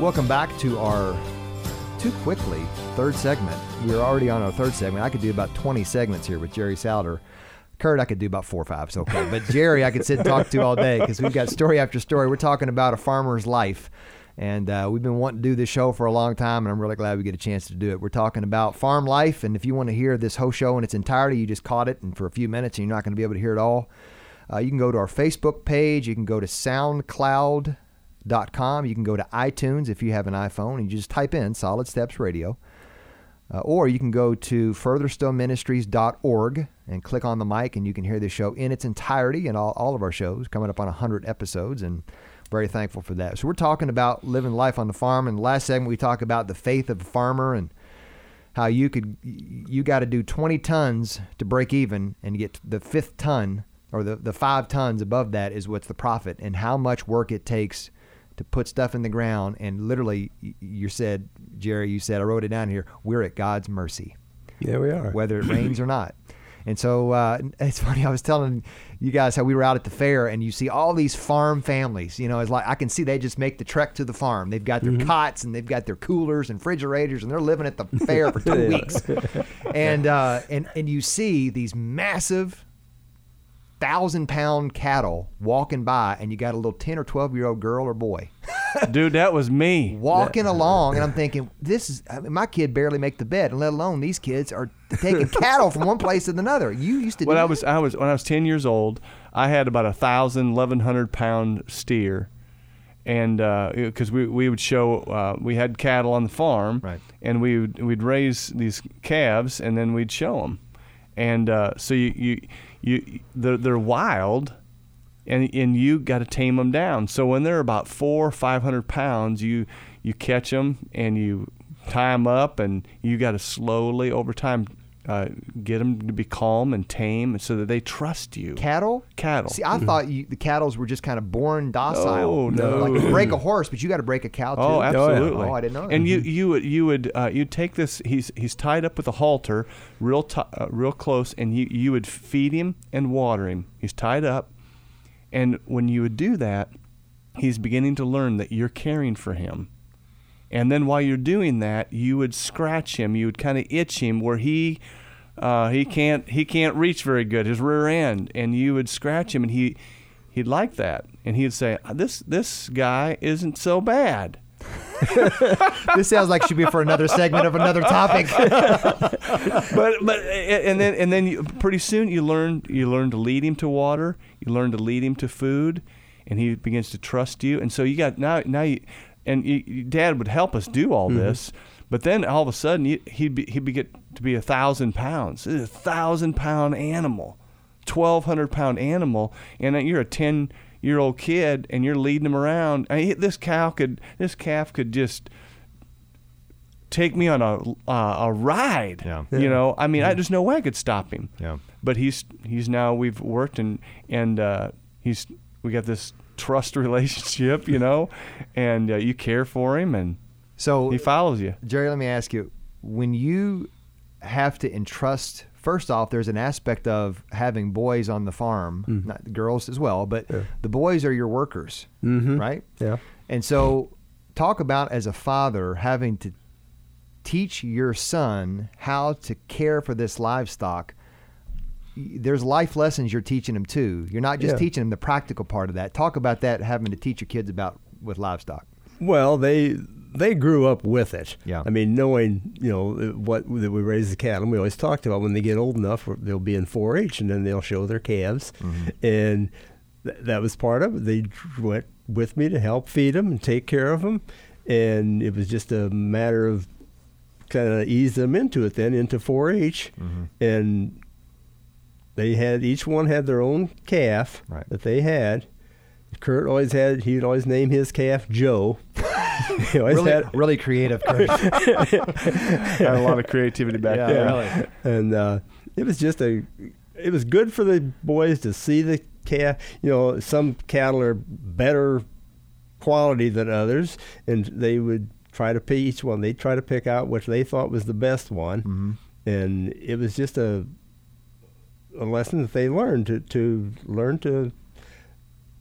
Welcome back to our too quickly third segment. We are already on our third segment. I could do about 20 segments here with Jerry Souter. Kurt, I could do about four or five. It's okay. But Jerry, I could sit and talk to all day because we've got story after story. We're talking about a farmer's life. And uh, we've been wanting to do this show for a long time, and I'm really glad we get a chance to do it. We're talking about farm life, and if you want to hear this whole show in its entirety, you just caught it, and for a few minutes, and you're not going to be able to hear it all. Uh, you can go to our Facebook page. You can go to SoundCloud.com. You can go to iTunes if you have an iPhone, and you just type in Solid Steps Radio. Uh, or you can go to furtherstillministries.org and click on the mic, and you can hear the show in its entirety and all, all of our shows coming up on 100 episodes. And very thankful for that. So we're talking about living life on the farm. And the last segment we talk about the faith of a farmer and how you could you got to do 20 tons to break even and get the fifth ton or the, the five tons above that is what's the profit and how much work it takes to put stuff in the ground and literally you said jerry you said i wrote it down here we're at god's mercy yeah we are whether it rains or not and so uh, it's funny. I was telling you guys how we were out at the fair, and you see all these farm families. You know, it's like I can see they just make the trek to the farm. They've got their mm-hmm. cots and they've got their coolers and refrigerators, and they're living at the fair for two weeks. And uh, and and you see these massive thousand pound cattle walking by, and you got a little ten or twelve year old girl or boy. Dude, that was me walking that, along, and I'm thinking, this is I mean, my kid barely make the bed, and let alone these kids are taking cattle from one place to another. You used to. When I was I was when I was ten years old, I had about a thousand, eleven hundred pound steer, and because uh, we we would show uh, we had cattle on the farm, right. and we would, we'd raise these calves, and then we'd show them, and uh, so you you you they're, they're wild and and you got to tame them down. So when they're about four, or five hundred pounds, you you catch them and you tie them up, and you got to slowly over time uh, get them to be calm and tame, so that they trust you. Cattle, cattle. See, I mm-hmm. thought you, the cattles were just kind of born docile. No, no. Like you break a horse, but you got to break a cow too. Oh, absolutely. Oh, I didn't know. That. And you you would you would uh, you take this. He's he's tied up with a halter, real t- uh, real close, and you you would feed him and water him. He's tied up, and when you would do that, he's beginning to learn that you're caring for him. And then while you're doing that, you would scratch him. You would kind of itch him where he uh, he can't he can't reach very good his rear end, and you would scratch him, and he he'd like that, and he'd say, "This this guy isn't so bad." this sounds like should be for another segment of another topic. but but and then and then you, pretty soon you learn you learn to lead him to water, you learn to lead him to food, and he begins to trust you. And so you got now now you, and you, Dad would help us do all mm-hmm. this. But then all of a sudden, he'd be, he'd be get to be a thousand pounds. This a thousand pound animal, twelve hundred pound animal, and you're a ten year old kid, and you're leading him around. I mean, this cow could, this calf could just take me on a uh, a ride. Yeah. You know, I mean, I, there's no way I could stop him. Yeah. But he's he's now we've worked and and uh, he's we got this trust relationship, you know, and uh, you care for him and so he follows you. Jerry, let me ask you: when you have to entrust, first off, there's an aspect of having boys on the farm, mm-hmm. not girls as well, but yeah. the boys are your workers, mm-hmm. right? Yeah. And so, talk about as a father having to teach your son how to care for this livestock there's life lessons you're teaching them too. You're not just yeah. teaching them the practical part of that. Talk about that having to teach your kids about with livestock. Well, they they grew up with it. Yeah. I mean, knowing you know what that we raise the cattle. We always talked about when they get old enough, they'll be in 4-H, and then they'll show their calves, mm-hmm. and th- that was part of it. They went with me to help feed them and take care of them, and it was just a matter of kind of ease them into it then into 4-H, mm-hmm. and they had each one had their own calf right. that they had. Kurt always had he'd always name his calf Joe. he really, had, really creative. Kurt. had a lot of creativity back yeah, there. Really. And uh, it was just a, it was good for the boys to see the calf. You know, some cattle are better quality than others, and they would try to pick each one. They'd try to pick out which they thought was the best one, mm-hmm. and it was just a a lesson that they learned to to learn to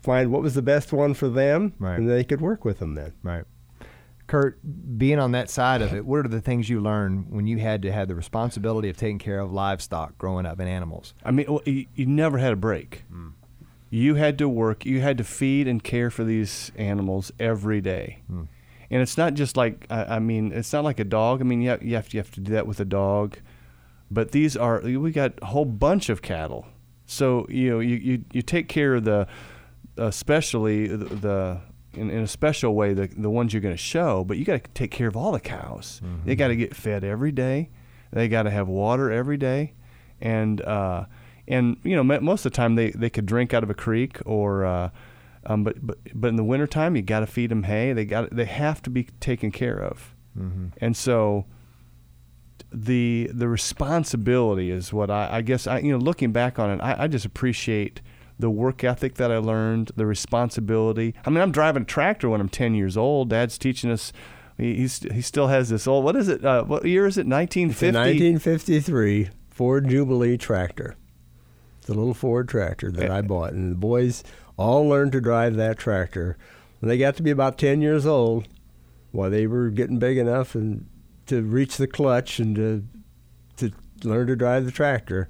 find what was the best one for them, right. and they could work with them then. Right. Kurt, being on that side of it, what are the things you learned when you had to have the responsibility of taking care of livestock growing up and animals? I mean, well, you, you never had a break. Mm. You had to work. You had to feed and care for these animals every day. Mm. And it's not just like I, I mean, it's not like a dog. I mean, you have, you have to you have to do that with a dog, but these are we got a whole bunch of cattle. So you know, you you, you take care of the, especially the, the in, in a special way the the ones you're going to show, but you got to take care of all the cows. They got to get fed every day. They got to have water every day, and uh, and you know most of the time they, they could drink out of a creek or. Uh, um, but, but but in the wintertime you got to feed them hay. They got they have to be taken care of, and so the the responsibility is what I, I guess I you know looking back on it I, I just appreciate the work ethic that I learned the responsibility. I mean I'm driving a tractor when I'm 10 years old. Dad's teaching us he he's, he still has this old what is it uh, what year is it? 1950 1953 Ford Jubilee tractor. It's a little Ford tractor that I bought, and the boys all learned to drive that tractor. When they got to be about 10 years old, while they were getting big enough and to reach the clutch and to to learn to drive the tractor.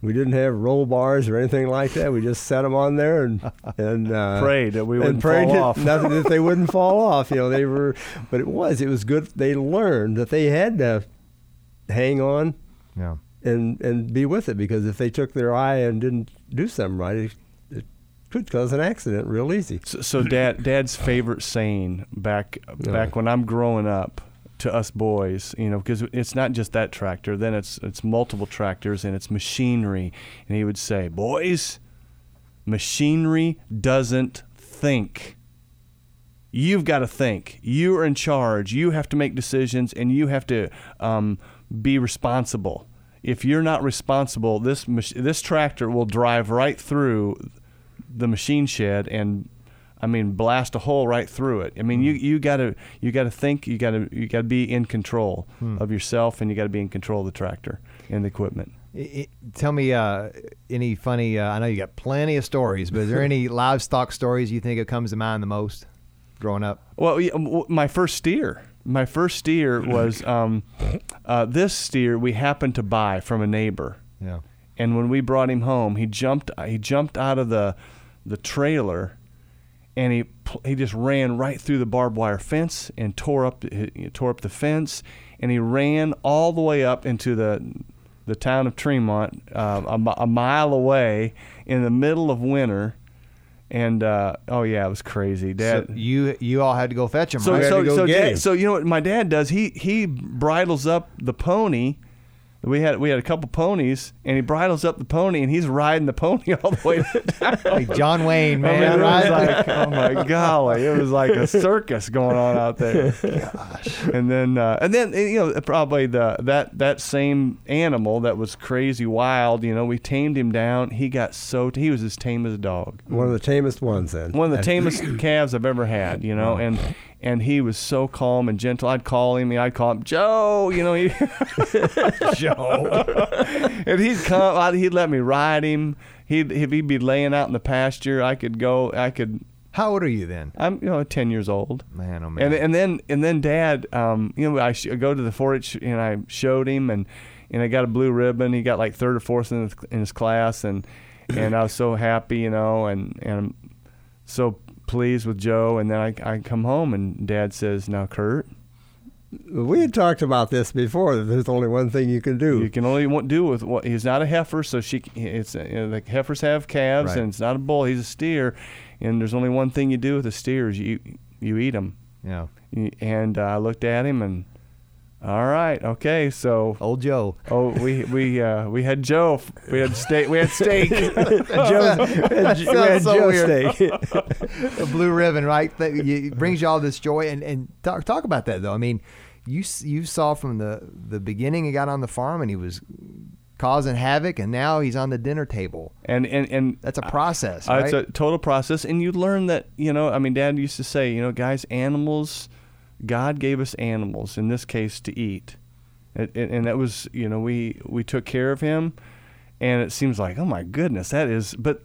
We didn't have roll bars or anything like that. We just set them on there and and uh, Prayed that we wouldn't prayed fall that off. Nothing that they wouldn't fall off. You know, they were, but it was it was good. They learned that they had to hang on Yeah. and and be with it because if they took their eye and didn't do something right, it, it could cause an accident real easy. So, so dad, dad's favorite saying back back when I'm growing up to us boys, you know, because it's not just that tractor. Then it's it's multiple tractors and it's machinery. And he would say, "Boys, machinery doesn't think. You've got to think. You are in charge. You have to make decisions, and you have to um, be responsible." If you're not responsible, this mach- this tractor will drive right through the machine shed and I mean blast a hole right through it. I mean you you got to you got to think you got to you got to be in control of yourself and you got to be in control of the tractor and the equipment. I- I- tell me uh, any funny. Uh, I know you got plenty of stories, but is there any livestock stories you think it comes to mind the most growing up? Well, my first steer. My first steer was um, uh, this steer we happened to buy from a neighbor. Yeah. and when we brought him home, he jumped he jumped out of the the trailer, and he he just ran right through the barbed wire fence and tore up tore up the fence, and he ran all the way up into the the town of Tremont, uh, a, a mile away in the middle of winter, and uh, oh yeah, it was crazy, Dad. So you you all had to go fetch him, So right? had so to go so, dad, so you know what my dad does? He he bridles up the pony. We had we had a couple ponies, and he bridles up the pony, and he's riding the pony all the way down. Like John Wayne, I mean, man, it was like, oh my golly, it was like a circus going on out there. Gosh. And then, uh, and then, you know, probably the that that same animal that was crazy wild. You know, we tamed him down. He got so he was as tame as a dog One of the tamest ones then. one of the tamest calves I've ever had, you know, and and he was so calm and gentle. I'd call him, I'd call him Joe, you know, he, Joe, and he'd come, I'd, he'd let me ride him. He'd if he'd be laying out in the pasture, I could go, I could. How old are you then? I'm you know ten years old. Man, oh man. And and then and then Dad, um, you know, I sh- go to the 4-H and I showed him and and I got a blue ribbon. He got like third or fourth in his, in his class and and I was so happy, you know, and and I'm so pleased with Joe. And then I I come home and Dad says, "Now, Kurt, We had talked about this before. That there's only one thing you can do. you can only do with what he's not a heifer, so she it's you know, the heifers have calves Right. and it's not a bull. He's a steer, and there's only one thing you do with a steer is you you eat them." yeah. And uh, I looked at him and, all right, okay, so Old Joe. oh we we uh, we had Joe, we had steak, we had steak. Joe, we had so Joe weird. steak. a blue ribbon, right? That you, brings you all this joy. And, and talk talk about that though. I mean, you you saw from the the beginning he got on the farm and he was causing havoc, and now he's on the dinner table. and and and That's a process, uh, right? it's a total process, and you learn that you know. I mean, Dad used to say, you know, guys, animals, God gave us animals in this case to eat, and, that was you know we we took care of him, and it seems like oh my goodness that is, but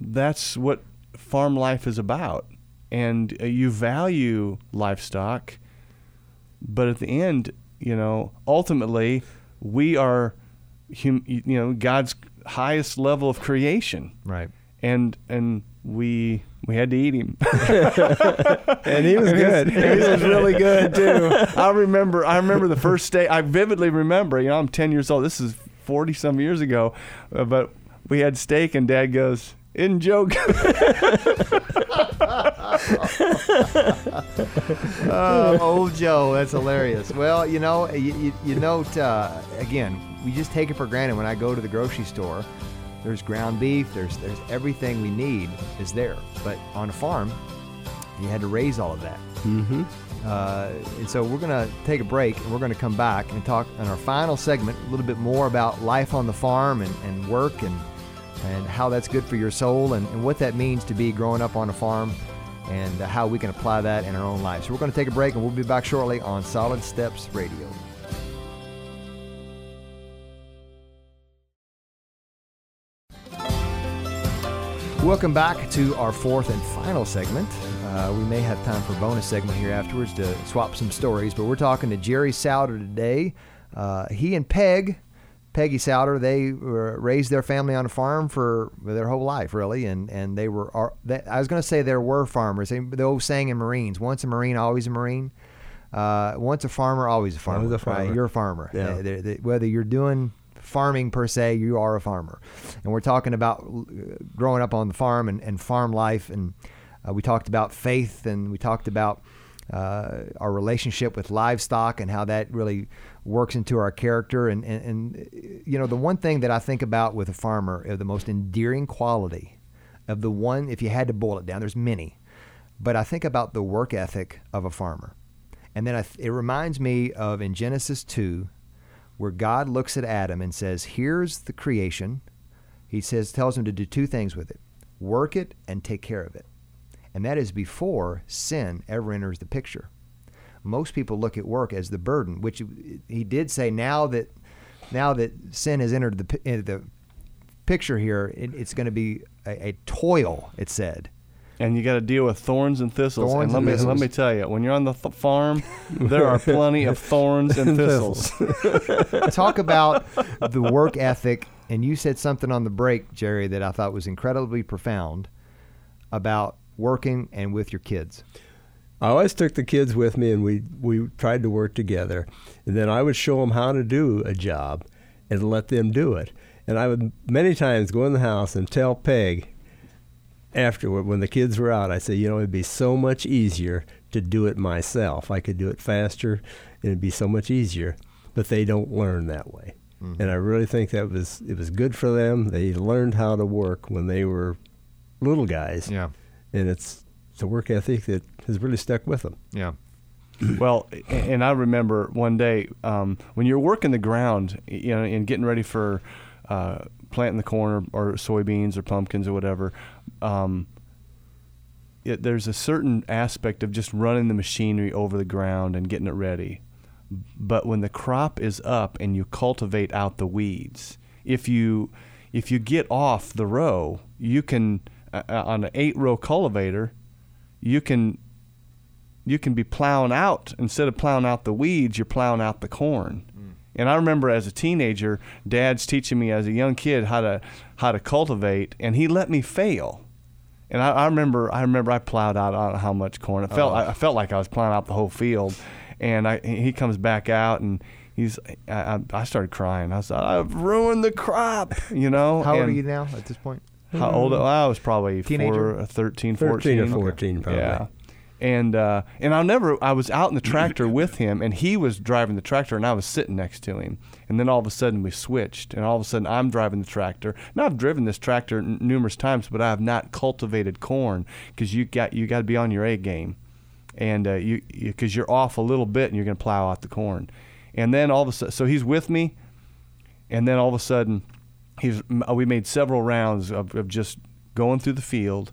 that's what farm life is about, and uh, you value livestock but at the end, you know, ultimately, we are, hum, you know, God's highest level of creation, Right. and and we we had to eat him. and he was good. he was really good too. I remember. I remember the first day. I vividly remember. You know, I'm 10 years old. This is 40 some years ago, uh, but we had steak, and Dad goes, "In joke." Joe good?" oh, old Joe, that's hilarious. Well, you know, you, you, you note uh, again, we just take it for granted when I go to the grocery store. There's ground beef. There's there's everything we need is there. But on a farm, you had to raise all of that. Mm-hmm. Uh, and so we're going to take a break and we're going to come back and talk in our final segment a little bit more about life on the farm and, and work and, and how that's good for your soul and, and what that means to be growing up on a farm and how we can apply that in our own lives. So we're going to take a break and we'll be back shortly on Solid Steps Radio. Welcome back to our fourth and final segment. Uh, we may have time for a bonus segment here afterwards to swap some stories, but we're talking to Jerry Souter today. Uh, he and Peg, Peggy Souter, they were, raised their family on a farm for their whole life, really, and and they were. Are, they, I was going to say there were farmers. They, the old saying in Marines: "Once a Marine, always a Marine." Uh, once a farmer, always a farmer. Always a Right? You're a farmer. Yeah. They- whether you're doing farming per se, you are a farmer. And we're talking about uh, growing up on the farm and, and farm life. And uh, we talked about faith and we talked about uh, our relationship with livestock and how that really works into our character. And, and, and, uh, you know, the one thing that I think about with a farmer, uh, the most endearing quality of the one, if you had to boil it down, there's many, but I think about the work ethic of a farmer. And then I it reminds me of in Genesis 2, where God looks at Adam and says, Here's the creation. He says, tells him to do two things with it work it and take care of it. And that is before sin ever enters the picture. Most people look at work as the burden, which he did say now that now that sin has entered the, uh, the picture here, it, it's going to be a, a toil, it said. And you got to deal with thorns and thistles. Thorns and let and me thistles. let me tell you, when you're on the th- farm, there are plenty of thorns and thistles. talk about the work ethic and you said something on the break jerry that i thought was incredibly profound about working and with your kids I always took the kids with me, and we we tried to work together. And then I would show them how to do a job, and let them do it. And I would many times go in the house and tell Peg afterward when the kids were out. I said, you know, it'd be so much easier to do it myself. I could do it faster, and it'd be so much easier. But they don't learn that way. And I really think that was it was good for them. They learned how to work when they were little guys, yeah and it's it's a work ethic that has really stuck with them. yeah Well, and I remember one day um, when you're working the ground, you know, and getting ready for uh, planting the corn or, or soybeans or pumpkins or whatever. Um, it, there's a certain aspect of just running the machinery over the ground and getting it ready. But when the crop is up and you cultivate out the weeds, if you if you get off the row, you can uh, uh, on an eight row cultivator, you can you can be plowing out instead of plowing out the weeds, you're plowing out the corn. And I remember as a teenager, Dad's teaching me as a young kid how to how to cultivate, and he let me fail. And I, I remember, I remember I plowed out I don't know how much corn. It felt, I, I felt like I was plowing out the whole field. And I, he comes back out, and he's, I, I- I started crying. I was, I've ruined the crop, you know. how old are you now at this point How old? Well, I was probably Teenager? four, uh, 13, 13 or 14. 14 probably. Yeah. And uh, and I'll never. I was out in the tractor with him, and he was driving the tractor, and I was sitting next to him. And then all of a sudden we switched, and all of a sudden I'm driving the tractor. Now I've driven this tractor n- numerous times, but I have not cultivated corn because you got you got to be on your A game, and uh, you because you're off a little bit, and you're going to plow out the corn. And then all of a sudden, so he's with me, and then all of a sudden, he's we made several rounds of, of just going through the field,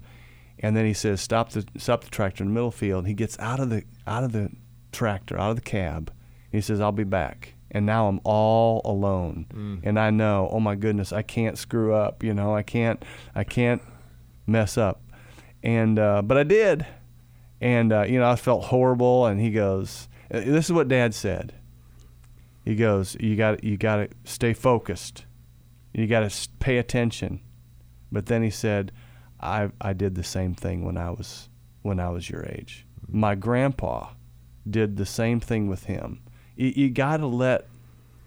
and then he says, "Stop the stop the tractor in the middle field." He gets out of the out of the tractor, out of the cab. He says, "I'll be back." And now I'm all alone, and I know, oh my goodness, I can't screw up. You know, I can't, I can't mess up. And uh, but I did, and uh, you know, I felt horrible. And he goes, Uh, This is what Dad said. He goes, "You got you got to stay focused. You got to pay attention." But then he said, "I I did the same thing when I was when I was your age. Mm-hmm. My grandpa did the same thing with him. You, you got to let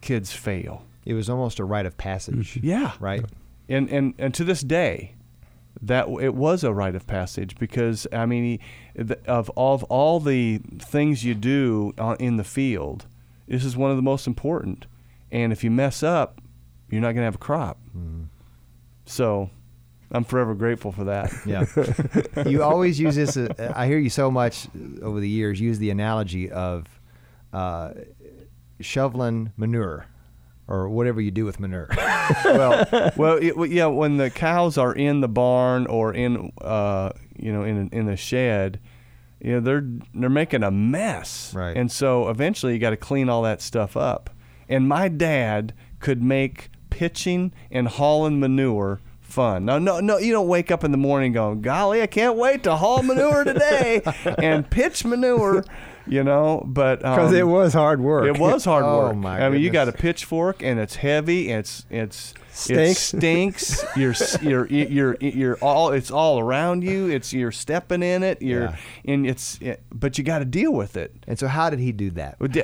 kids fail. It was almost a rite of passage. Mm-hmm. Yeah, Right. and and and to this day, that it was a rite of passage because I mean, he, the- of of all the things you do on, in the field, this is one of the most important. And if you mess up, you're not going to have a crop. Mm-hmm. So, I'm forever grateful for that. Yeah. you always use this. Uh, I hear you so much over the years use the analogy of uh, shoveling manure or whatever you do with manure. well, well, it, well, yeah. When the cows are in the barn or in, uh, you know, in in the shed, you know, they're they're making a mess, Right. And so eventually, you got to clean all that stuff up. And my dad could make pitching and hauling manure fun. No, no, no. You don't wake up in the morning going, "Golly, I can't wait to haul manure today and pitch manure," you know. But Because um, it was hard work. it was hard Oh, work. my I mean, you got a pitchfork and it's heavy. And it's it's Stinks. It stinks. you're you're you're you're all. It's all around you. It's you're stepping in it. You're Yeah. and it's it, but you got to deal with it. and so, how did he do that? Well, D-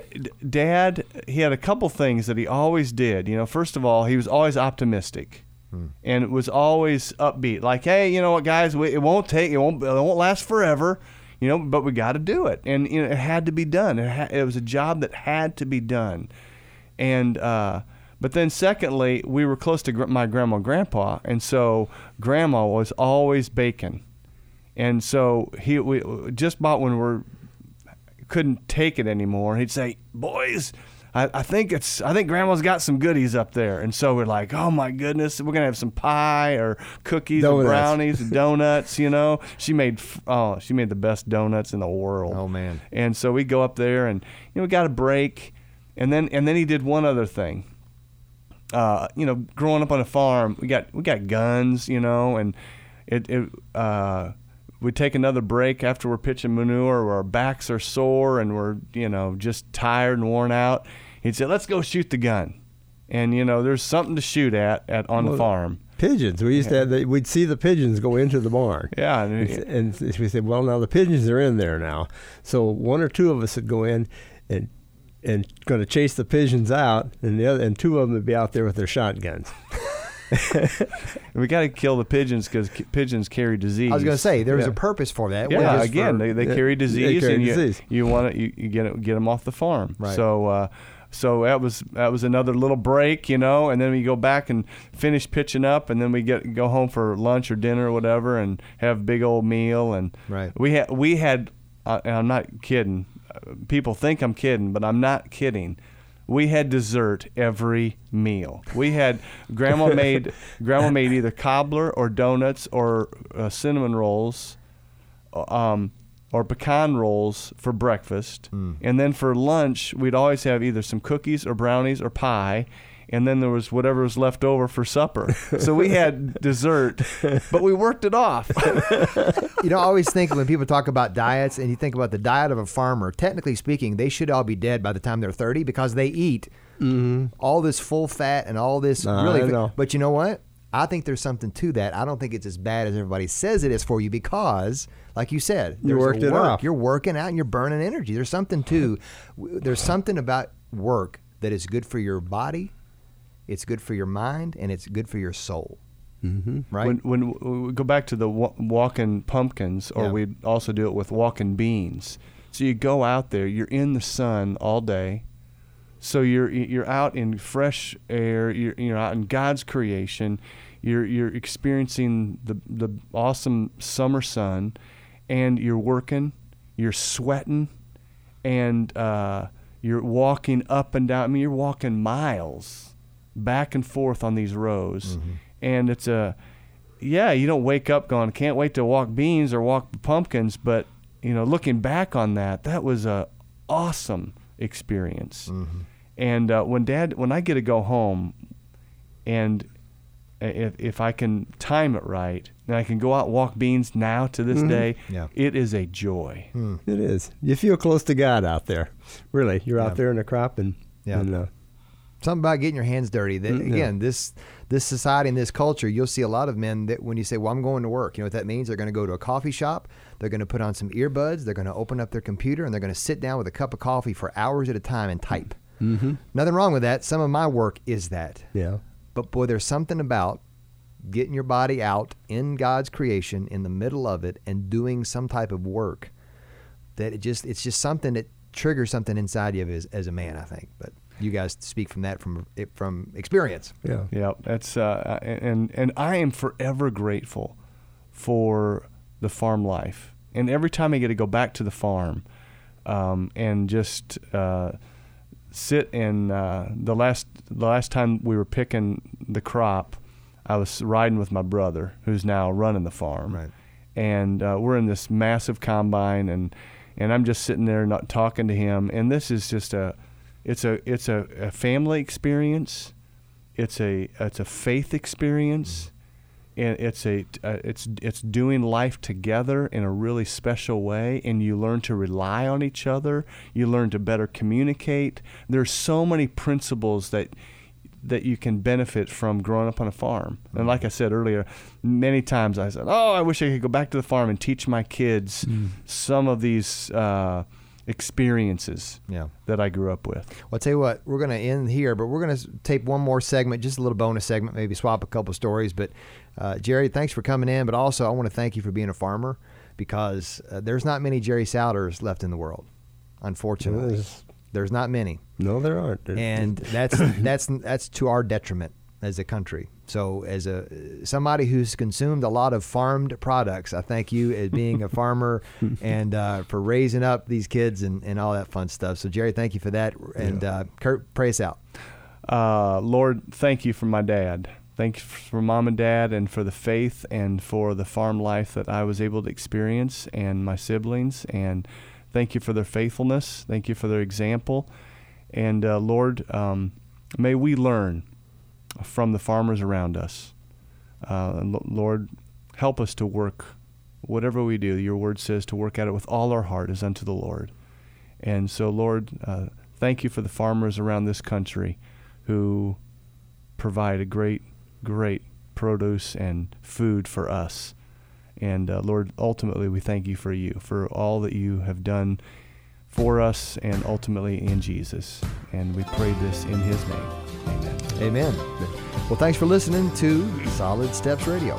Dad, he had a couple things that he always did. You know, first of all, he was always optimistic. And it was always upbeat, like, "Hey, you know what, guys? We, it won't take, it won't, it won't last forever, you know, but we got to do it." And you know, it had to be done. It, ha- it was a job that had to be done. And uh, but then, secondly, we were close to gr- my grandma and grandpa, and so grandma was always baking. And so he we just about when we're couldn't take it anymore. He'd say, "Boys, I, I think it's I think Grandma's got some goodies up there." And so we're like, "Oh my goodness, we're gonna have some pie or cookies or Donuts. brownies and donuts." You know, she made oh she made the best donuts in the world. Oh, man. And so we go up there and you know we got a break, and then and then he did one other thing. Uh, you know, growing up on a farm, we got we got guns, you know, and it it uh, we take another break after we're pitching manure, where our backs are sore and we're you know just tired and worn out. He'd say, "Let's go shoot the gun," and you know, there's something to shoot at at on the farm. Pigeons. We used to have. The, we'd see the pigeons go into the barn. Yeah, and, And, and we said, well, now the pigeons are in there now. So one or two of us would go in and and going to chase the pigeons out, and the other and two of them would be out there with their shotguns. we got to kill the pigeons because pigeons carry disease. I was going to say there was Yeah. a purpose for that. Yeah, again, for- they, they Yeah, carry they disease, carry and you, disease. you want to you, you get it, get them off the farm. Right. So uh, so that was that was another little break, you know, and then we go back and finish pitching up, and then we get go home for lunch or dinner or whatever, and have a big old meal, and Right. we had we had, uh, and I'm not kidding. Uh, People think I'm kidding, but I'm not kidding. We had dessert every meal. We had grandma made grandma made either cobbler or donuts or uh, cinnamon rolls um, or pecan rolls for breakfast, and then for lunch we'd always have either some cookies or brownies or pie, and then there was whatever was left over for supper. so we had dessert, but we worked it off. you know, I always think when people talk about diets and you think about the diet of a farmer, technically speaking, they should all be dead by the time they're 30 because they eat mm-hmm. all this full fat and all this Nah, really. Know. But you know what? I think there's something to that. I don't think it's as bad as everybody says it is for you because, like you said, You there's a worked it work. off. You're working out and you're burning energy. There's something to. There's something about work that is good for your body, it's good for your mind, and it's good for your soul. Mm-hmm. Right? When, when we go back to the wa- walking pumpkins, or Yeah. we'd also do it with walking beans. So you go out there, you're in the sun all day. So you're you're out in fresh air. You're you're out in God's creation. You're you're experiencing the the awesome summer sun, and you're working. You're sweating, and uh, you're walking up and down. I mean, you're walking miles back and forth on these rows, and it's a yeah. You don't wake up going, can't wait to walk beans or walk pumpkins, but you know, looking back on that, that was a awesome experience. And uh, when Dad, when I get to go home, and if, if I can time it right, and I can go out and walk beans now to this day, Yeah. it is a joy. Hmm. It is. You feel close to God out there. Really, you're Yeah. out there in the crop, and Yeah. and, uh, something about getting your hands dirty. That, Mm, yeah. again, this this society and this culture, you'll see a lot of men that when you say, "Well, I'm going to work," you know what that means? They're going to go to a coffee shop. They're going to put on some earbuds. They're going to open up their computer and they're going to sit down with a cup of coffee for hours at a time and type. mhm. Nothing wrong with that. Some of my work is that. yeah, But boy, there's something about getting your body out in God's creation in the middle of it and doing some type of work that it just it's just something that triggers something inside you as, as a man, I think. But you guys speak from that from from experience. yeah, Yeah, that's uh, and and I am forever grateful for the farm life. And every time I get to go back to the farm, um, and just uh, sit and uh, the last the last time we were picking the crop, I was riding with my brother who's now running the farm, Right. and uh, we're in this massive combine and and I'm just sitting there not talking to him and this is just a it's a it's a, a family experience. It's a it's a faith experience. And it's a uh, it's it's doing life together in a really special way. And you learn to rely on each other. You learn to better communicate. There's so many principles that that you can benefit from growing up on a farm. And like I said earlier, many times I said, "Oh, I wish I could go back to the farm and teach my kids some of these uh, experiences Yeah. that I grew up with." Well, I'll tell you what, we're going to end here, but we're going to tape one more segment, just a little bonus segment, maybe swap a couple stories. But uh, Jerry, thanks for coming in. But also, I want to thank you for being a farmer because uh, there's not many Jerry Souders left in the world, unfortunately. There's- There's not many. no, there aren't. There- and that's that's that's to our detriment as a country. So, as a somebody who's consumed a lot of farmed products, I thank you as being a farmer and uh, for raising up these kids and, and all that fun stuff. So, Jerry, thank you for that. And uh, Kurt, pray us out. Uh, Lord, thank you for my dad. Thank you for mom and dad and for the faith and for the farm life that I was able to experience and my siblings. And thank you for their faithfulness. Thank you for their example. And uh, Lord, um, may we learn from the farmers around us. Uh, and Lo- Lord, help us to work whatever we do. Your word says to work at it with all our heart as unto the Lord. And so, Lord, uh, thank you for the farmers around this country who provide a great, great produce and food for us. And uh, Lord, ultimately, we thank you for you, for all that you have done for us and ultimately in Jesus. And we pray this in his name. Amen. Amen. Well, thanks for listening to Solid Steps Radio.